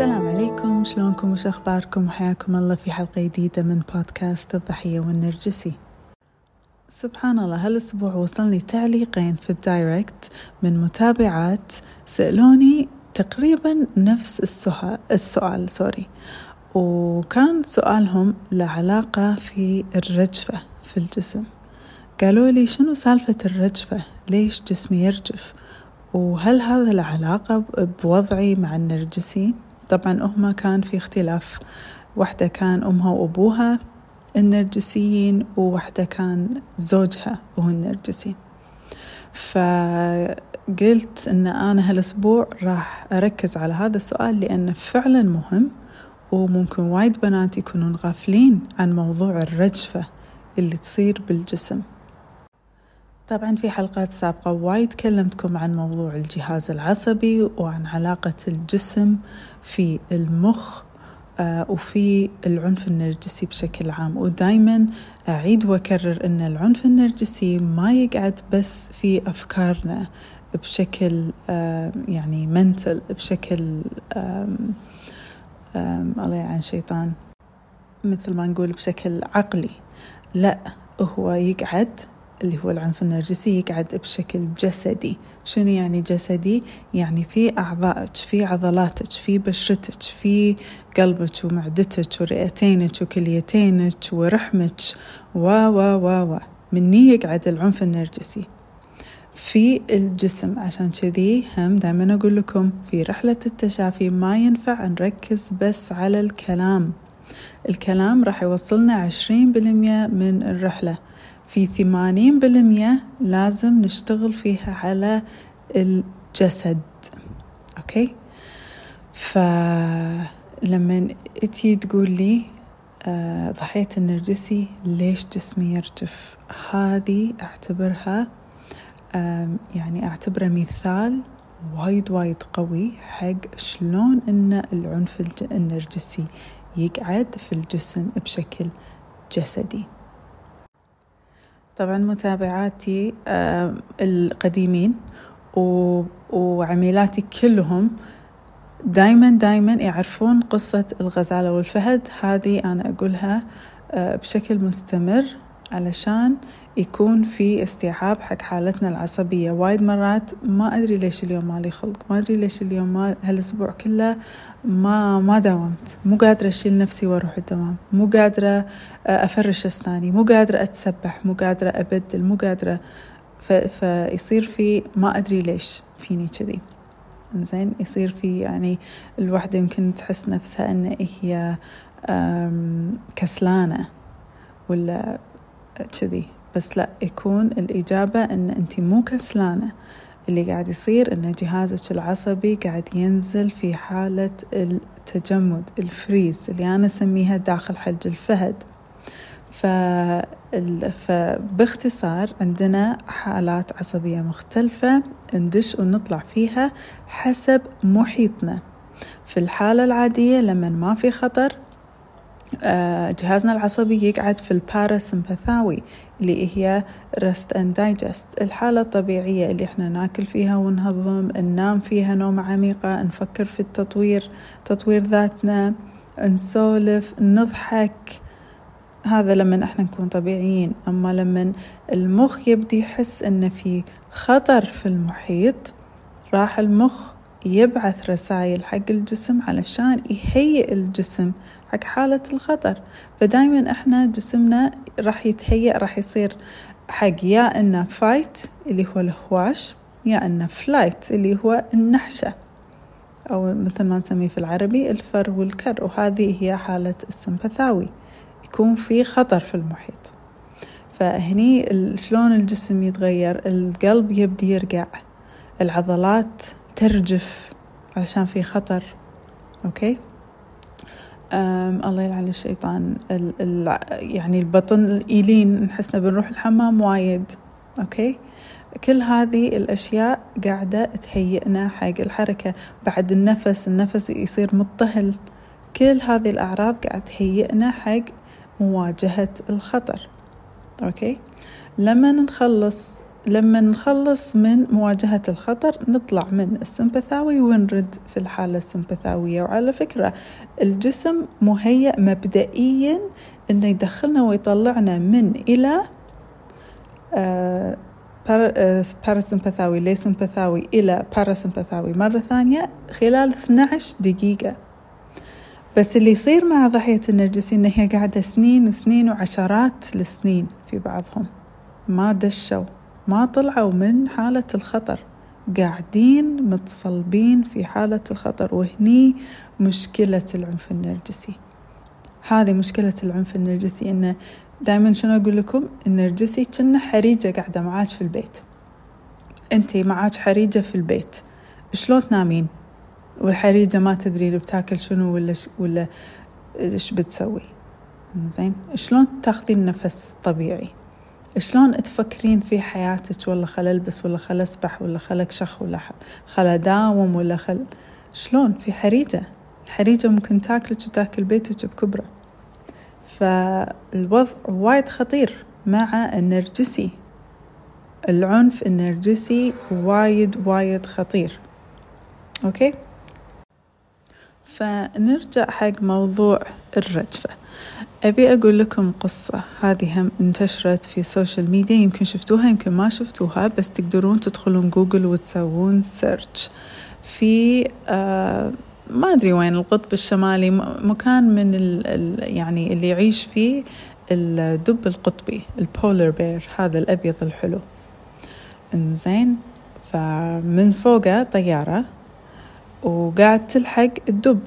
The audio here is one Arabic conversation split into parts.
السلام عليكم. شلونكم؟ وش أخباركم؟ وحياكم الله في حلقة جديدة من بودكاست الضحية والنرجسي. سبحان الله هالأسبوع وصلني تعليقين في ال direct من متابعات سألوني تقريبا نفس السؤال, السؤال sorry. وكان سؤالهم له علاقة في الرجفة في الجسم. قالوا لي شنو سالفة الرجفة؟ ليش جسمي يرجف؟ وهل هذا له علاقة بوضعي مع النرجسيين طبعا هما كان في اختلاف. واحدة كان أمها وأبوها النرجسيين وواحدة كان زوجها وهو النرجسي. فقلت أن أنا هالأسبوع راح أركز على هذا السؤال لأنه فعلا مهم وممكن وايد بنات يكونون غافلين عن موضوع الرجفة اللي تصير بالجسم. طبعا في حلقات سابقة وايد كلمتكم عن موضوع الجهاز العصبي وعن علاقة الجسم في المخ آه، وفي العنف النرجسي بشكل عام. ودايما أعيد وأكرر أن العنف النرجسي ما يقعد بس في أفكارنا بشكل يعني منتل بشكل الله يعين شيطان مثل ما نقول بشكل عقلي. لا هو يقعد اللي هو العنف النرجسي يقعد بشكل جسدي. شنو يعني جسدي؟ يعني في أعضائك في عضلاتك في بشرتك في قلبك ومعدتك ورئتينك وكليتينك ورحمك. و و و و. مني يقعد العنف النرجسي. في الجسم. عشان كذي هم دائما أقول لكم في رحلة التشافي ما ينفع نركز بس على الكلام. الكلام راح يوصلنا عشرين بالمية من الرحلة. في ثمانين بالمية لازم نشتغل فيها على الجسد. أوكي؟ فلما تجي تقول لي آه ضحية النرجسي ليش جسمي يرجف؟ هذه أعتبرها آه يعني أعتبره مثال وايد وايد قوي حق شلون إن العنف النرجسي يقعد في الجسم بشكل جسدي. طبعا متابعاتي آه، القديمين وعميلاتي كلهم دايما دايما يعرفون قصة الغزالة والفهد. هذه أنا أقولها آه، بشكل مستمر. علشان يكون في استيعاب حق حالتنا العصبية. وايد مرات ما أدري ليش اليوم مالي خلق ما أدري ليش اليوم ما هالأسبوع كله ما ما داومت مو قادرة أشيل نفسي وأروح الدوام. مو قادرة آه، أفرش أسناني. مو قادرة أتسبح. مو قادرة أبدل. مو قادرة. فيصير في ما أدري ليش فيني كذي. زين يصير في يعني الوحدة يمكن تحس نفسها أن هي كسلانة ولا كذي. بس لا يكون الإجابة أن أنت مو كسلانة. اللي قاعد يصير أن جهازك العصبي قاعد ينزل في حالة التجمد الفريز اللي أنا أسميها داخل حلج الفهد. ف... فباختصار عندنا حالات عصبية مختلفة ندش ونطلع فيها حسب محيطنا. في الحالة العادية لما ما في خطر جهازنا العصبي يقعد في الباراسمباثاوي اللي هي rest and digest الحالة الطبيعية اللي إحنا ناكل فيها ونهضم ننام فيها نومة عميقة نفكر في التطوير تطوير ذاتنا نسولف نضحك. هذا لما إحنا نكون طبيعيين. أما لما المخ يبدي يحس ان في خطر في المحيط راح المخ يبعث رسائل حق الجسم علشان يهيئ الجسم حق حالة الخطر. فدايما إحنا جسمنا راح يتهيأ راح يصير حق يا إنه fight اللي هو الهواش يا إنه flight اللي هو النحشة أو مثل ما نسميه في العربي الفر والكر. وهذه هي حالة السمبثاوي يكون في خطر في المحيط. فهني شلون الجسم يتغير القلب يبدي يرقع العضلات ترجف علشان في خطر okay؟ أم الله يلعن الشيطان. ال ال يعني البطن إلين نحسنا بنروح الحمام وايد okay؟ كل هذه الأشياء قاعدة تهيئنا حق الحركة. بعد النفس النفس يصير مضطهل. كل هذه الأعراض قاعدة تهيئنا حق مواجهة الخطر okay؟ لما نخلص لما نخلص من مواجهة الخطر نطلع من السمبثاوي ونرد في الحالة السمبثاوية. وعلى فكرة الجسم مهيأ مبدئيا إنه يدخلنا ويطلعنا من إلى آه باراسمبثاوي آه، ليسمبثاوي إلى باراسمبثاوي مرة ثانية خلال 12 دقيقة. بس اللي يصير مع ضحية النرجسي هي قاعدة سنين سنين وعشرات السنين في بعضهم. ما دشوا. ما طلعوا من حالة الخطر. قاعدين متصلبين في حالة الخطر وهني مشكلة العنف النرجسي. هذه مشكلة العنف النرجسي إنه دائما شنو أقول لكم؟ النرجسي كنا حريجة قاعدة معاك في البيت. أنتي معاك حريجة في البيت. شلون تنامين؟ والحريجة ما تدري بتاكل شنو ولا ش... ولا إيش بتسوي. زين شلون تاخذين نفس طبيعي؟ شلون تفكرين في حياتك؟ والله خل ألبس ولا خل أسبح ولا خل أكشخ ولا خل أداوم ولا خل شلون؟ في حريجة الحريجة ممكن تاكلك وتاكل بيتك بكبره. فالوضع وايد خطير مع النرجسي. العنف النرجسي وايد وايد خطير. أوكي؟ فنرجع حق موضوع الرجفة. أبي أقول لكم قصة. هذه هم انتشرت في ال social media يمكن شفتوها يمكن ما شفتوها بس تقدرون تدخلون جوجل وتسوون search في آه ما أدري وين القطب الشمالي مكان من ال ال يعني اللي يعيش فيه الدب القطبي ال polar bear هذا الأبيض الحلو. إنزين فمن فوقه طيارة. وقاعد تلحق الدب.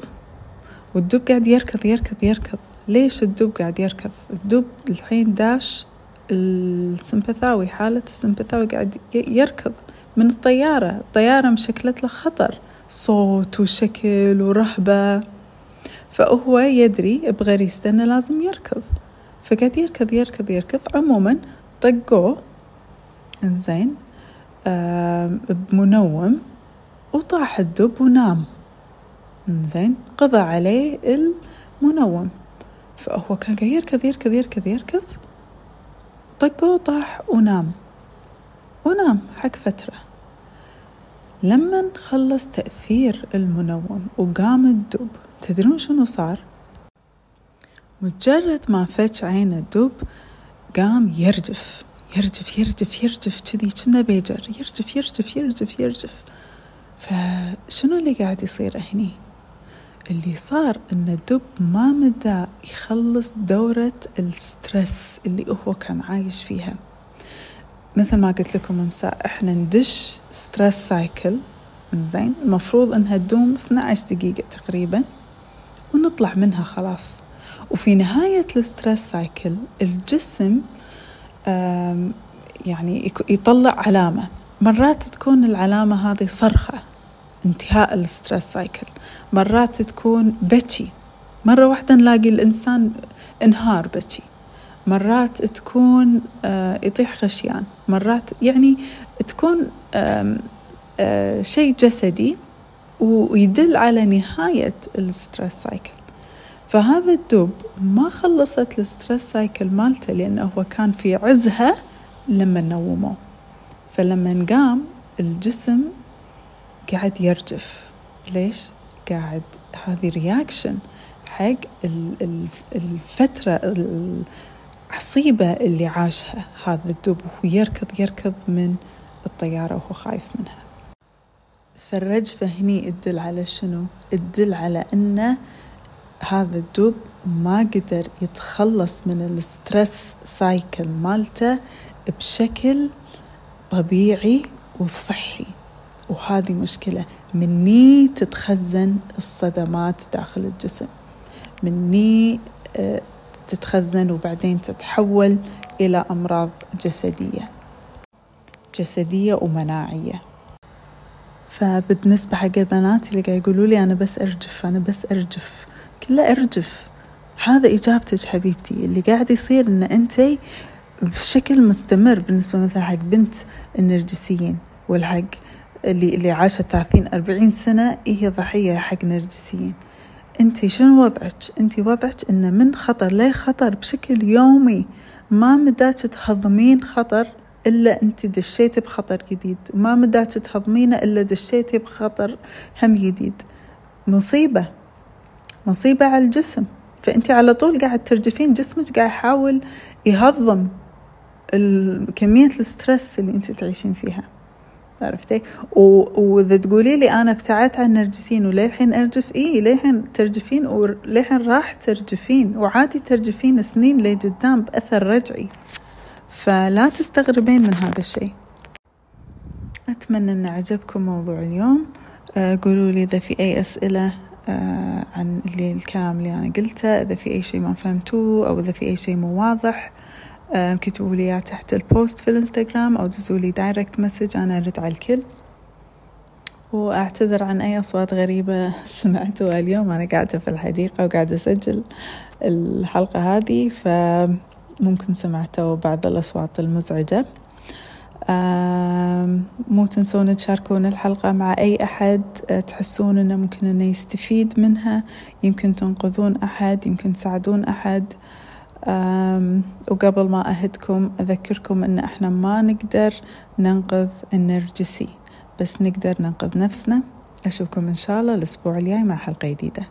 والدب قاعد يركض يركض يركض. ليش الدب قاعد يركض؟ الدب الحين داش السمبثاوي حالة السمبثاوي قاعد يركض من الطيارة. الطيارة مشكلت له خطر صوت وشكل ورهبة. فهو يدري بغريزته انه لازم يركض. فقعد يركض يركض يركض. عموما طقوه. إنزين. بمنوم وطاح الدب ونام. انزين قضى عليه المنوم. فهو كان قاعد يركض يركض يركض يركض طقه طاح ونام. ونام حق فترة. لما خلص تأثير المنوم وقام الدب تدرون شنو صار؟ مجرد ما فتش عين الدب قام يرجف. يرجف يرجف يرجف كذي كنا بيجر. يرجف يرجف يرجف يرجف. فشنو اللي قاعد يصير هني؟ اللي صار إن الدب ما مداه يخلص دورة ال stress اللي هو كان عايش فيها. مثل ما قلت لكم أمساء إحنا ندش stress cycle إنزين المفروض إنها تدوم 12 دقيقة تقريبا ونطلع منها خلاص. وفي نهاية ال stress cycle الجسم يعني يطلع علامة. مرات تكون العلامة هذه صرخة. انتهاء ال stress cycle. مرات تكون بكي. مرة واحدة نلاقي الإنسان انهار بكي. مرات تكون آه، يطيح غشيان مرات يعني تكون آه، شيء جسدي ويدل على نهاية ال stress cycle. فهذا الدب ما خلصت ال stress cycle مالته لأنه هو كان في عزها لما نوموه فلما قام الجسم قاعد يرجف ليش؟ قاعد هذه reaction حق الفترة العصيبة اللي عاشها هذا الدب وهو يركض يركض من الطيارة وهو خايف منها فالرجفة هني تدل على شنو؟ تدل على أن هذا الدب ما قدر يتخلص من ال stress cycle مالته بشكل طبيعي وصحي وهذه مشكلة. مني تتخزن الصدمات داخل الجسم. مني آه، تتخزن وبعدين تتحول إلى أمراض جسدية. جسدية ومناعية. فبالنسبة حق البنات اللي قاعد يقولوا لي أنا بس أرجف أنا بس أرجف. كله أرجف. هذا إجابتك حبيبتي. اللي قاعد يصير إن أنت بشكل مستمر بالنسبة مثلا حق بنت النرجسيين والحق اللي اللي عاشت 30 40 سنة هي ضحية حق نرجسيين؟ انت شنو وضعك؟ انت وضعك انه من خطر لخطر بشكل يومي؟ ما مداك تهضمين خطر إلا أنت دشيتي بخطر جديد. ما مداك تهضمينه إلا دشيتي بخطر هم جديد. مصيبة. مصيبة على الجسم. فأنت على طول قاعد ترجفين جسمك قاعد يحاول يهضم كمية ال stress اللي أنت تعيشين فيها. عرفتي؟ وإذا تقولي لي أنا ابتعدت عن النرجسين وللحين أرجف إي للحين ترجفين وللحين راح ترجفين وعادي ترجفين سنين لقدام بأثر رجعي. فلا تستغربين من هذا الشيء. أتمنى أن عجبكم موضوع اليوم. آه، قولوا لي إذا في أي أسئلة آه، عن اللي الكلام اللي أنا قلته إذا في أي شيء ما فهمتوه أو إذا في أي شيء مو واضح. كتبوا لي تحت ال post في الإنستغرام أو دزوا لي direct message أنا أرد على الكل. وأعتذر عن أي أصوات غريبة سمعتوها اليوم. أنا قاعدة في الحديقة وقاعدة أسجل الحلقة هذه فممكن سمعتوا بعض الأصوات المزعجة. مو تنسون تشاركون الحلقة مع أي أحد أه، تحسون أنه ممكن أنه يستفيد منها. يمكن تنقذون أحد يمكن تساعدون أحد. وقبل ما أهدكم أذكركم أن إحنا ما نقدر ننقذ النرجسي بس نقدر ننقذ نفسنا. أشوفكم إن شاء الله الأسبوع الجاي مع حلقة جديدة.